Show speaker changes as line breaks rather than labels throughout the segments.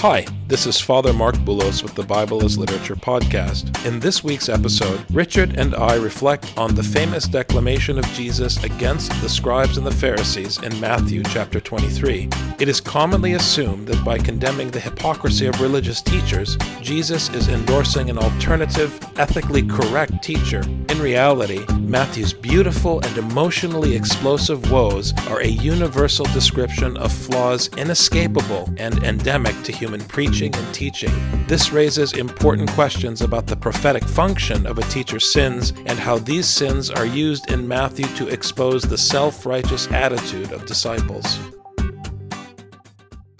Hi, this is Father Marc Boulos with the Bible as Literature podcast. In this week's episode, Richard and I reflect on the famous declamation of Jesus against the scribes and the Pharisees in Matthew chapter 23. It is commonly assumed that by condemning the hypocrisy of religious teachers, Jesus is endorsing an alternative, ethically correct teacher. In reality, Matthew's beautiful and emotionally explosive woes are a universal description of flaws inescapable and endemic to human preaching and teaching. This raises important questions about the prophetic function of a teacher's sins and how these sins are used in Matthew to expose the self righteous attitude of disciples.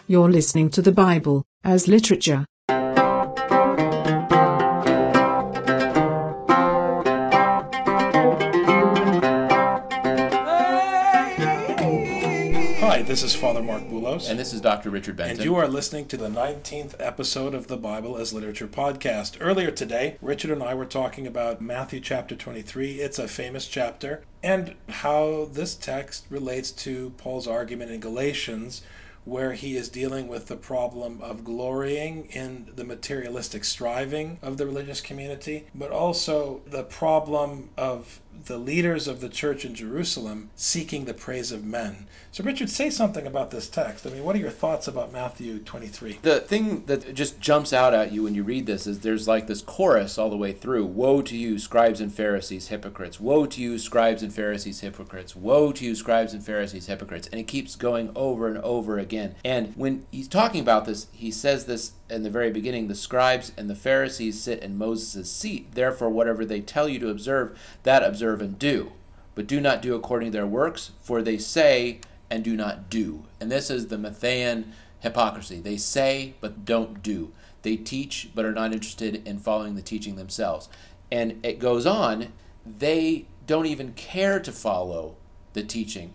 You're listening to the Bible as literature.
This is Father Marc Boulos.
And this is Dr. Richard Benton.
And you are listening to the 19th episode of the Bible as Literature podcast. Earlier today, Richard and I were talking about Matthew chapter 23. It's a famous chapter, and how this text relates to Paul's argument in Galatians where he is dealing with the problem of glorying in the materialistic striving of the religious community, but also the problem of the leaders of the church in Jerusalem seeking the praise of men. So, Richard, say something about this text. I mean, what are your thoughts about Matthew 23?
The thing that just jumps out at you when you read this is there's like this chorus all the way through Woe to you, scribes and Pharisees, hypocrites! Woe to you, scribes and Pharisees, hypocrites! Woe to you, scribes and Pharisees, hypocrites! And it keeps going over and over again. And when he's talking about this, he says this in the very beginning the scribes and the Pharisees sit in Moses' seat. Therefore, whatever they tell you to observe, that observe and do. But do not do according to their works, for they say and do not do. And this is the Matthean hypocrisy. They say but don't do. They teach but are not interested in following the teaching themselves. And it goes on, they don't even care to follow the teaching.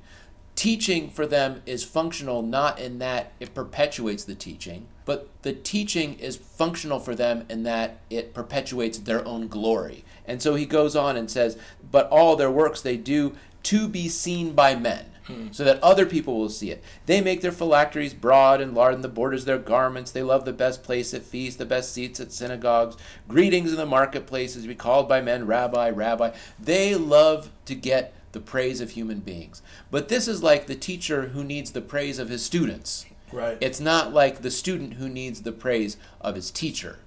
Teaching for them is functional not in that it perpetuates the teaching, but the teaching is functional for them in that it perpetuates their own glory. And so he goes on and says, But all their works they do to be seen by men. Hmm. So that other people will see it. They make their phylacteries broad and larden the borders of their garments. They love the best place at feasts, the best seats at synagogues, greetings in the marketplaces, be called by men, Rabbi, Rabbi. They love to get the praise of human beings. But this is like the teacher who needs the praise of his students.
Right.
It's not like the student who needs the praise of his teacher.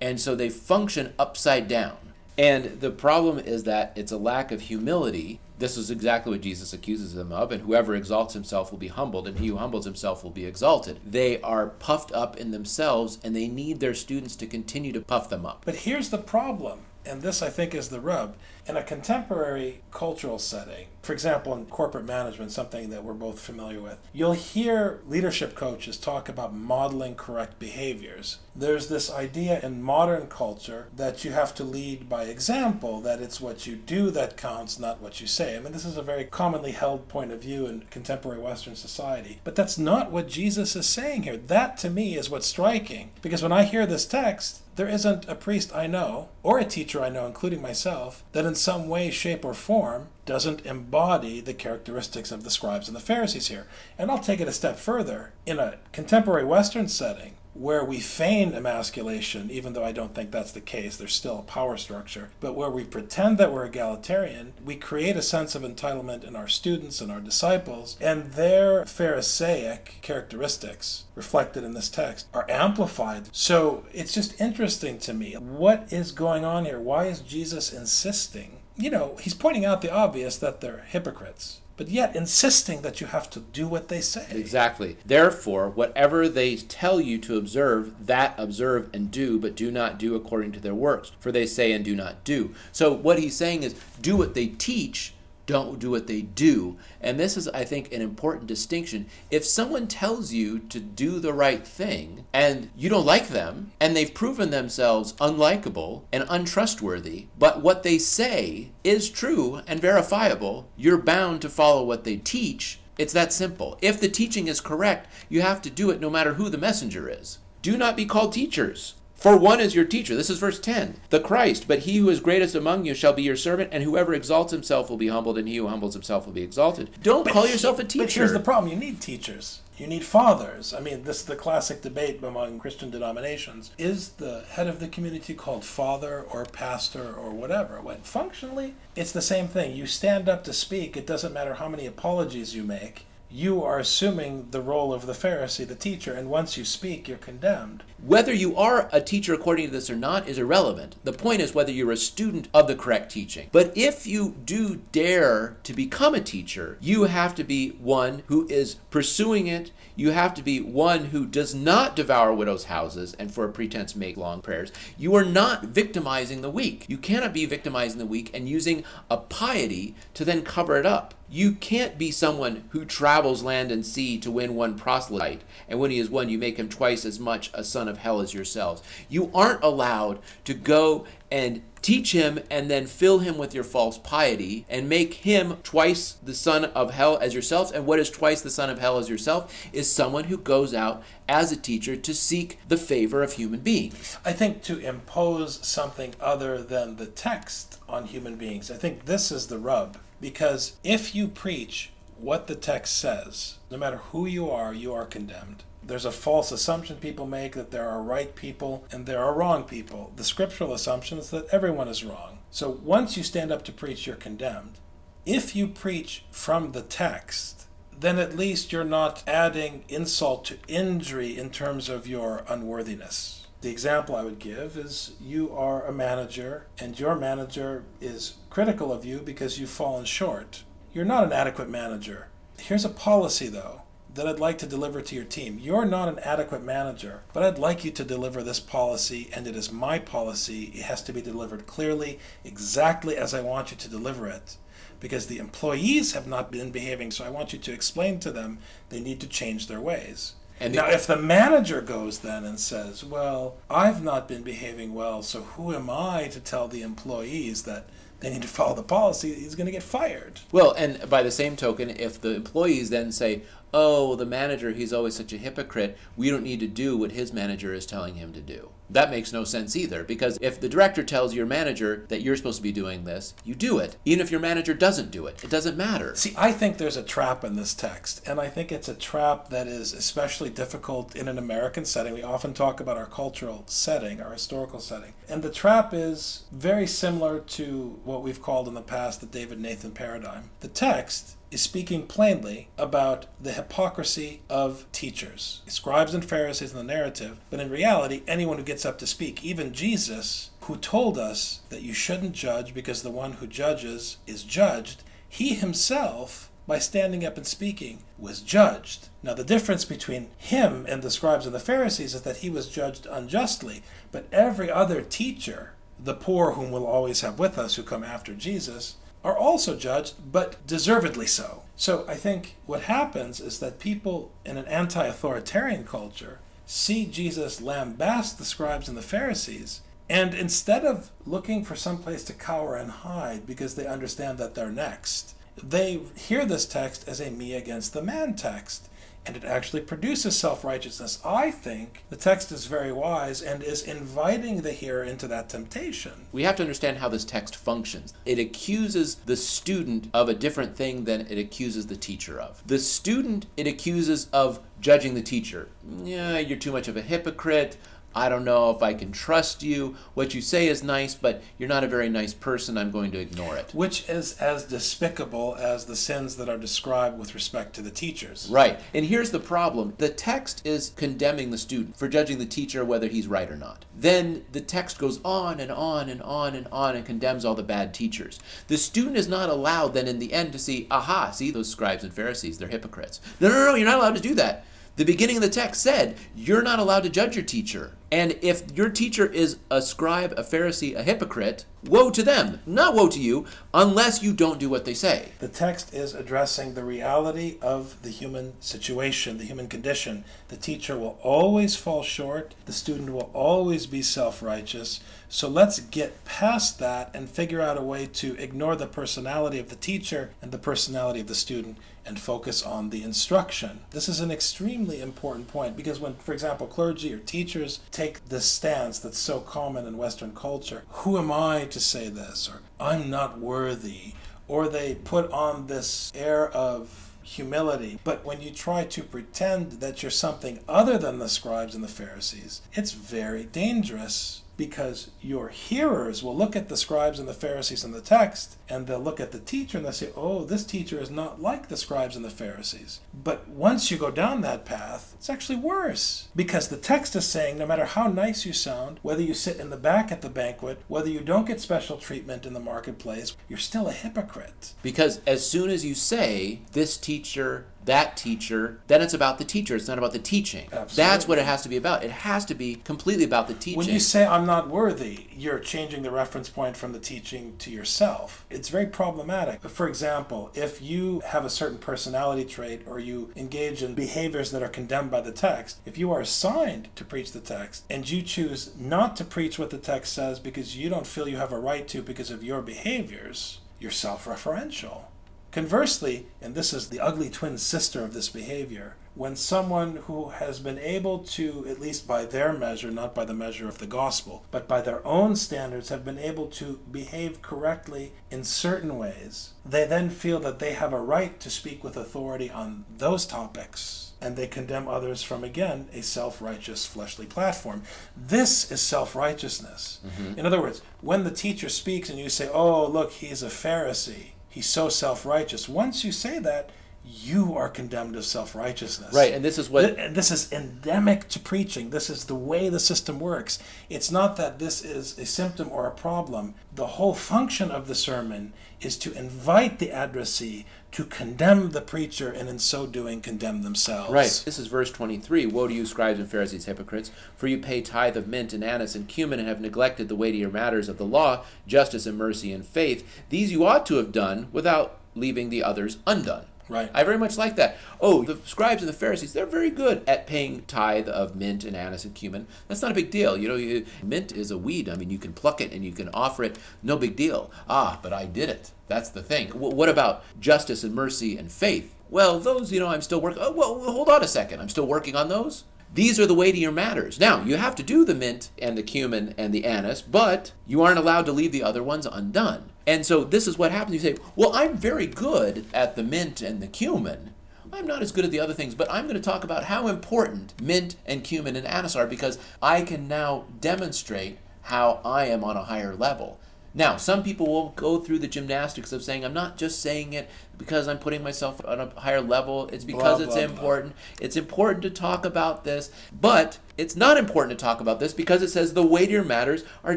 And so they function upside down. And the problem is that it's a lack of humility. This is exactly what Jesus accuses them of, and whoever exalts himself will be humbled, and he who humbles himself will be exalted. They are puffed up in themselves, and they need their students to continue to puff them up.
But here's the problem, and this I think is the rub. In a contemporary cultural setting, for example, in corporate management, something that we're both familiar with, you'll hear leadership coaches talk about modeling correct behaviors. There's this idea in modern culture that you have to lead by example, that it's what you do that counts, not what you say. I mean, this is a very commonly held point of view in contemporary Western society. But that's not what Jesus is saying here. That to me is what's striking. Because when I hear this text, there isn't a priest I know, or a teacher I know, including myself, that in some way, shape, or form doesn't embody the characteristics of the scribes and the Pharisees here. And I'll take it a step further. In a contemporary Western setting, where we feign emasculation, even though I don't think that's the case, there's still a power structure, but where we pretend that we're egalitarian, we create a sense of entitlement in our students and our disciples, and their Pharisaic characteristics reflected in this text are amplified. So it's just interesting to me. What is going on here? Why is Jesus insisting you know, he's pointing out the obvious that they're hypocrites, but yet insisting that you have to do what they say.
Exactly. Therefore, whatever they tell you to observe, that observe and do, but do not do according to their works, for they say and do not do. So, what he's saying is do what they teach, don't do what they do. And this is, I think, an important distinction. If someone tells you to do the right thing and you don't like them and they've proven themselves unlikable and untrustworthy, but what they say is true and verifiable, you're bound to follow what they teach. It's that simple. If the teaching is correct, you have to do it no matter who the messenger is. Do not be called teachers. For one is your teacher. This is verse 10. The Christ, but he who is greatest among you shall be your servant, and whoever exalts himself will be humbled, and he who humbles himself will be exalted. Don't
But
call yourself a teacher.
But here's the problem: you need teachers. You need fathers. I mean, this is the classic debate among Christian denominations: is the head of the community called father or pastor or whatever? When functionally, it's the same thing. You stand up to speak. It doesn't matter how many apologies you make. You are assuming the role of the Pharisee, the teacher, and once you speak, you're condemned.
Whether you are a teacher according to this or not is irrelevant. The point is whether you're a student of the correct teaching. But if you do dare to become a teacher, you have to be one who is pursuing it. You have to be one who does not devour widows' houses and for a pretense make long prayers. You are not victimizing the weak. You cannot be victimizing the weak and using a piety to then cover it up. You can't be someone who travels land and sea to win one proselyte, and when he is won, you make him twice as much a son of hell as yourselves. You aren't allowed to go and teach him and then fill him with your false piety and make him twice the son of hell as yourselves. And what is twice the son of hell as yourself is someone who goes out as a teacher to seek the favor of human beings.
I think to impose something other than the text on human beings, I think this is the rub. Because if you preach what the text says, no matter who you are, you are condemned. There's a false assumption people make that there are right people and there are wrong people. The scriptural assumption is that everyone is wrong. So once you stand up to preach, you're condemned. If you preach from the text, then at least you're not adding insult to injury in terms of your unworthiness. The example I would give is you are a manager and your manager is critical of you because you've fallen short. You're not an adequate manager. Here's a policy, though, that I'd like to deliver to your team. You're not an adequate manager, but I'd like you to deliver this policy, and it is my policy. It has to be delivered clearly, exactly as I want you to deliver it because the employees have not been behaving. So I want you to explain to them they need to change their ways.
And
now,
the-
if the manager goes then and says, Well, I've not been behaving well, so who am I to tell the employees that they need to follow the policy? He's going to get fired.
Well, and by the same token, if the employees then say, oh, the manager, he's always such a hypocrite, we don't need to do what his manager is telling him to do. That makes no sense either, because if the director tells your manager that you're supposed to be doing this, you do it. Even if your manager doesn't do it, it doesn't matter.
See, I think there's a trap in this text, and I think it's a trap that is especially difficult in an American setting. We often talk about our cultural setting, our historical setting. And the trap is very similar to what we've called in the past the David Nathan paradigm. The text is speaking plainly about the hypocrisy of teachers, scribes and Pharisees in the narrative, but in reality, anyone who gets up to speak, even Jesus, who told us that you shouldn't judge because the one who judges is judged, he himself, by standing up and speaking, was judged. Now, the difference between him and the scribes and the Pharisees is that he was judged unjustly, but every other teacher, the poor whom we'll always have with us who come after Jesus, are also judged, but deservedly so. So I think what happens is that people in an anti authoritarian culture see Jesus lambast the scribes and the Pharisees, and instead of looking for some place to cower and hide because they understand that they're next, they hear this text as a me against the man text. And it actually produces self righteousness. I think the text is very wise and is inviting the hearer into that temptation.
We have to understand how this text functions. It accuses the student of a different thing than it accuses the teacher of. The student it accuses of judging the teacher. Yeah, you're too much of a hypocrite. I don't know if I can trust you. What you say is nice, but you're not a very nice person. I'm going to ignore it.
which is as despicable as the sins that are described with respect to the teachers.
Right. And here's the problem the text is condemning the student for judging the teacher whether he's right or not. Then the text goes on and on and on and on and condemns all the bad teachers. The student is not allowed then in the end to see, aha, see those scribes and Pharisees, they're hypocrites. No, no, no, you're not allowed to do that. The beginning of the text said, You're not allowed to judge your teacher. And if your teacher is a scribe, a Pharisee, a hypocrite, woe to them, not woe to you, unless you don't do what they say.
The text is addressing the reality of the human situation, the human condition. The teacher will always fall short, the student will always be self righteous. So let's get past that and figure out a way to ignore the personality of the teacher and the personality of the student and focus on the instruction. This is an extremely important point because when, for example, clergy or teachers take this stance that's so common in Western culture, who am I to say this? Or I'm not worthy. Or they put on this air of humility. But when you try to pretend that you're something other than the scribes and the Pharisees, it's very dangerous because your hearers will look at the scribes and the Pharisees in the text and they'll look at the teacher and they'll say, oh, this teacher is not like the scribes and the Pharisees. But once you go down that path, it's actually worse because the text is saying no matter how nice you sound, whether you sit in the back at the banquet, whether you don't get special treatment in the marketplace, you're still a hypocrite.
Because as soon as you say, this teacher that teacher, then it's about the teacher. It's not about the teaching.
Absolutely.
That's what it has to be about. It has to be completely about the teaching.
When you say I'm not worthy, you're changing the reference point from the teaching to yourself. It's very problematic. For example, if you have a certain personality trait or you engage in behaviors that are condemned by the text, if you are assigned to preach the text and you choose not to preach what the text says because you don't feel you have a right to because of your behaviors, you're self referential. Conversely, and this is the ugly twin sister of this behavior, when someone who has been able to, at least by their measure, not by the measure of the gospel, but by their own standards, have been able to behave correctly in certain ways, they then feel that they have a right to speak with authority on those topics. And they condemn others from, again, a self righteous fleshly platform. This is self righteousness. Mm-hmm. In other words, when the teacher speaks and you say, oh, look, he's a Pharisee, he's so self righteous. Once you say that, you are condemned of self righteousness.
Right, and this is what.
This is endemic to preaching. This is the way the system works. It's not that this is a symptom or a problem. The whole function of the sermon is to invite the addressee to condemn the preacher and in so doing condemn themselves.
Right. This is verse 23. Woe to you, scribes and Pharisees, hypocrites, for you pay tithe of mint and anise and cumin and have neglected the weightier matters of the law, justice and mercy and faith. These you ought to have done without leaving the others undone.
Right.
I very much like that. Oh, the scribes and the Pharisees, they're very good at paying tithe of mint and anise and cumin. That's not a big deal. You know, you, mint is a weed. I mean, you can pluck it and you can offer it. No big deal. Ah, but I did it. That's the thing. W- what about justice and mercy and faith? Well, those, you know, I'm still working. Oh, well, hold on a second. I'm still working on those. These are the weightier matters. Now, you have to do the mint and the cumin and the anise, but you aren't allowed to leave the other ones undone. And so this is what happens. You say, Well, I'm very good at the mint and the cumin. I'm not as good at the other things, but I'm going to talk about how important mint and cumin and anise are because I can now demonstrate how I am on a higher level. Now, some people will go through the gymnastics of saying, I'm not just saying it because I'm putting myself on a higher level. It's because blah, it's blah, important. Blah. It's important to talk about this. But it's not important to talk about this because it says the weightier matters are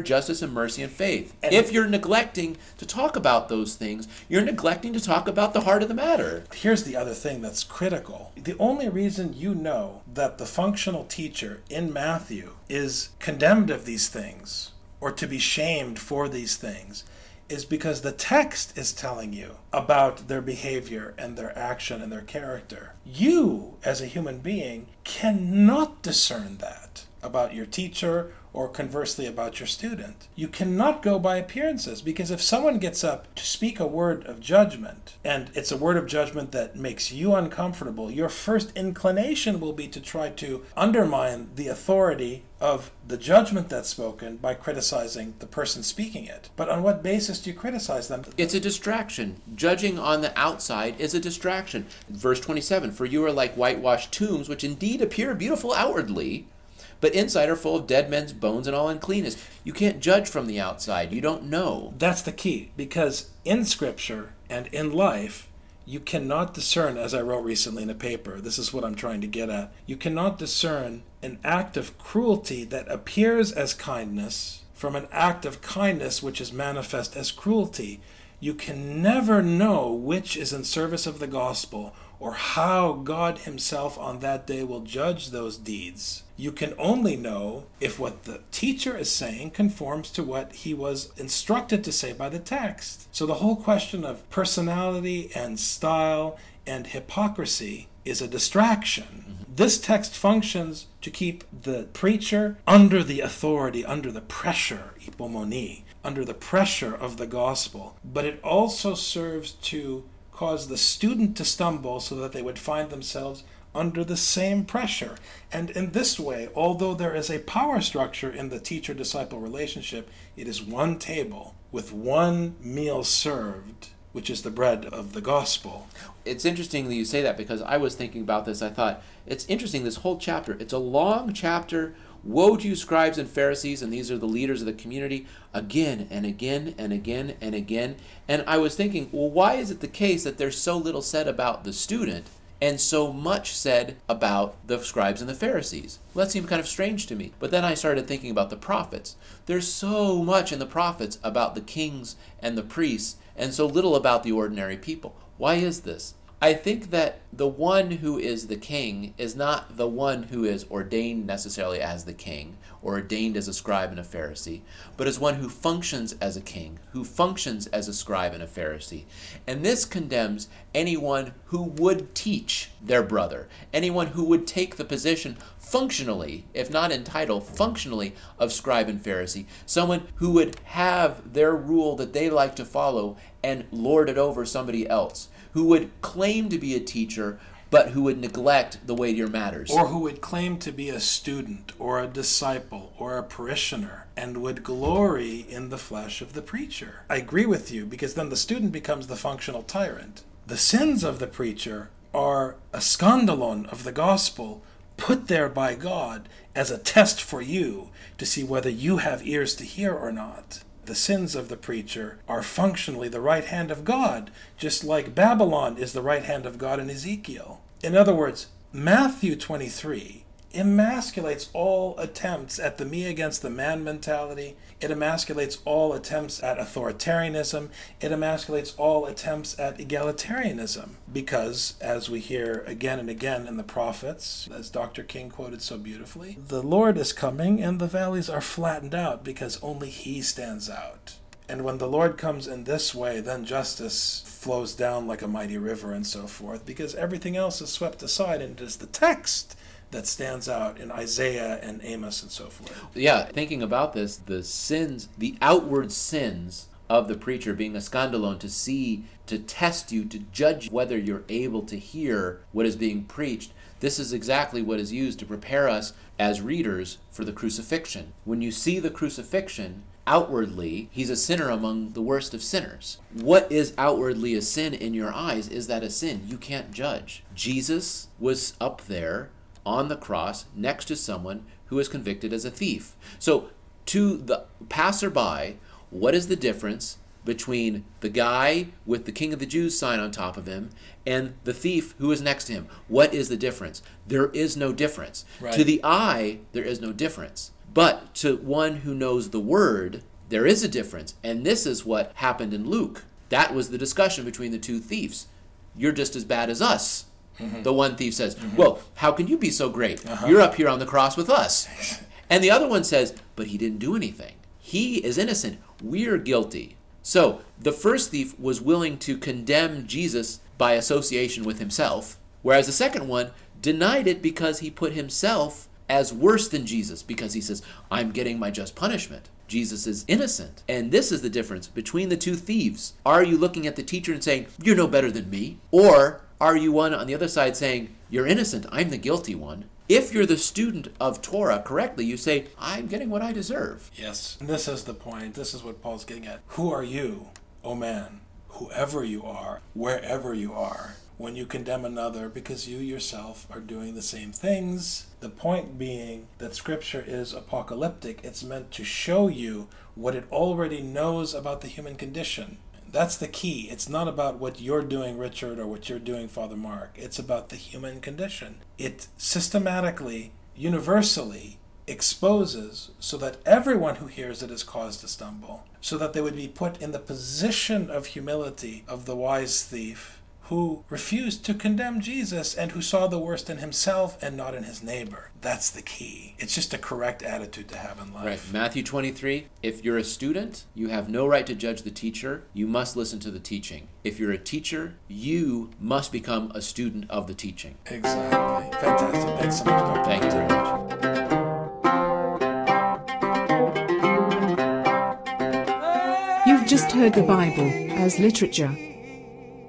justice and mercy and faith. And if you're neglecting to talk about those things, you're neglecting to talk about the heart of the matter.
Here's the other thing that's critical. The only reason you know that the functional teacher in Matthew is condemned of these things or to be shamed for these things is because the text is telling you about their behavior and their action and their character. You, as a human being, cannot discern that about your teacher or conversely about your student. You cannot go by appearances because if someone gets up to speak a word of judgment and it's a word of judgment that makes you uncomfortable, your first inclination will be to try to undermine the authority of the judgment that's spoken by criticizing the person speaking it. But on what basis do you criticize them?
It's a distraction. Judging on the outside is a distraction. Verse 27 For you are like whitewashed tombs, which indeed appear beautiful outwardly but inside are full of dead men's bones and all uncleanness. You can't judge from the outside. You don't know.
That's the key, because in Scripture and in life, you cannot discern, as I wrote recently in a paper, this is what I'm trying to get at. You cannot discern an act of cruelty that appears as kindness from an act of kindness which is manifest as cruelty. You can never know which is in service of the gospel or how God Himself on that day will judge those deeds. You can only know if what the teacher is saying conforms to what he was instructed to say by the text. So the whole question of personality and style and hypocrisy is a distraction. Mm-hmm. This text functions to keep the preacher under the authority, under the pressure, hypomone, under the pressure of the gospel. But it also serves to cause the student to stumble so that they would find themselves under the same pressure. And in this way, although there is a power structure in the teacher disciple relationship, it is one table with one meal served, which is the bread of the gospel.
It's interesting that you say that because I was thinking about this. I thought, it's interesting, this whole chapter. It's a long chapter Woe to you, scribes and Pharisees, and these are the leaders of the community, again and again and again and again. And I was thinking, well, why is it the case that there's so little said about the student and so much said about the scribes and the Pharisees? Well, that seemed kind of strange to me. But then I started thinking about the prophets. There's so much in the prophets about the kings and the priests, and so little about the ordinary people. Why is this? I think that the one who is the king is not the one who is ordained necessarily as the king or ordained as a scribe and a Pharisee, but as one who functions as a king, who functions as a scribe and a Pharisee. And this condemns anyone who would teach their brother, anyone who would take the position functionally, if not in title, functionally of scribe and Pharisee, someone who would have their rule that they like to follow and lord it over somebody else who would claim to be a teacher but who would neglect the weightier matters.
Or who would claim to be a student or a disciple or a parishioner and would glory in the flesh of the preacher. I agree with you because then the student becomes the functional tyrant. The sins of the preacher are a scandalon of the gospel put there by God as a test for you to see whether you have ears to hear or not the sins of the preacher are functionally the right hand of God, just like Babylon is the right hand of God in Ezekiel. In other words, Matthew 23 emasculates all attempts at the me against the man mentality. It emasculates all attempts at authoritarianism. It emasculates all attempts at egalitarianism. Because, as we hear again and again in the prophets, as Dr. King quoted so beautifully, the Lord is coming and the valleys are flattened out because only He stands out. And when the Lord comes in this way, then justice flows down like a mighty river and so forth, because everything else is swept aside, and it is the text that stands out in Isaiah and Amos and so forth.
Yeah, thinking about this, the sins, the outward sins of the preacher being a scandalon to see, to test you, to judge whether you're able to hear what is being preached. This is exactly what is used to prepare us as readers for the crucifixion. When you see the crucifixion, outwardly, he's a sinner among the worst of sinners. What is outwardly a sin in your eyes? Is that a sin? You can't judge. Jesus was up there on the cross next to someone who is convicted as a thief. So, to the passerby, what is the difference between the guy with the King of the Jews sign on top of him and the thief who is next to him? What is the difference? There is no difference. Right. To the eye, there is no difference. But to one who knows the word, there is a difference. And this is what happened in Luke. That was the discussion between the two thieves. You're just as bad as us. Mm-hmm. The one thief says, mm-hmm. Well, how can you be so great? Uh-huh. You're up here on the cross with us. and the other one says, But he didn't do anything. He is innocent. We're guilty. So the first thief was willing to condemn Jesus by association with himself, whereas the second one denied it because he put himself as worse than Jesus because he says, I'm getting my just punishment. Jesus is innocent. And this is the difference between the two thieves. Are you looking at the teacher and saying, You're no better than me? Or are you one on the other side saying, You're innocent, I'm the guilty one? If you're the student of Torah correctly, you say, I'm getting what I deserve.
Yes. And this is the point. This is what Paul's getting at. Who are you, O oh man? Whoever you are, wherever you are, when you condemn another because you yourself are doing the same things. The point being that Scripture is apocalyptic, it's meant to show you what it already knows about the human condition. That's the key. It's not about what you're doing, Richard, or what you're doing, Father Marc. It's about the human condition. It systematically, universally exposes so that everyone who hears it is caused to stumble, so that they would be put in the position of humility of the wise thief who refused to condemn Jesus and who saw the worst in himself and not in his neighbor. That's the key. It's just a correct attitude to have in life.
Right. Matthew 23 If you're a student, you have no right to judge the teacher. You must listen to the teaching. If you're a teacher, you must become a student of the teaching.
Exactly. Fantastic. Thanks so much, Dr.
Thank you very much.
You've just heard the Bible as literature.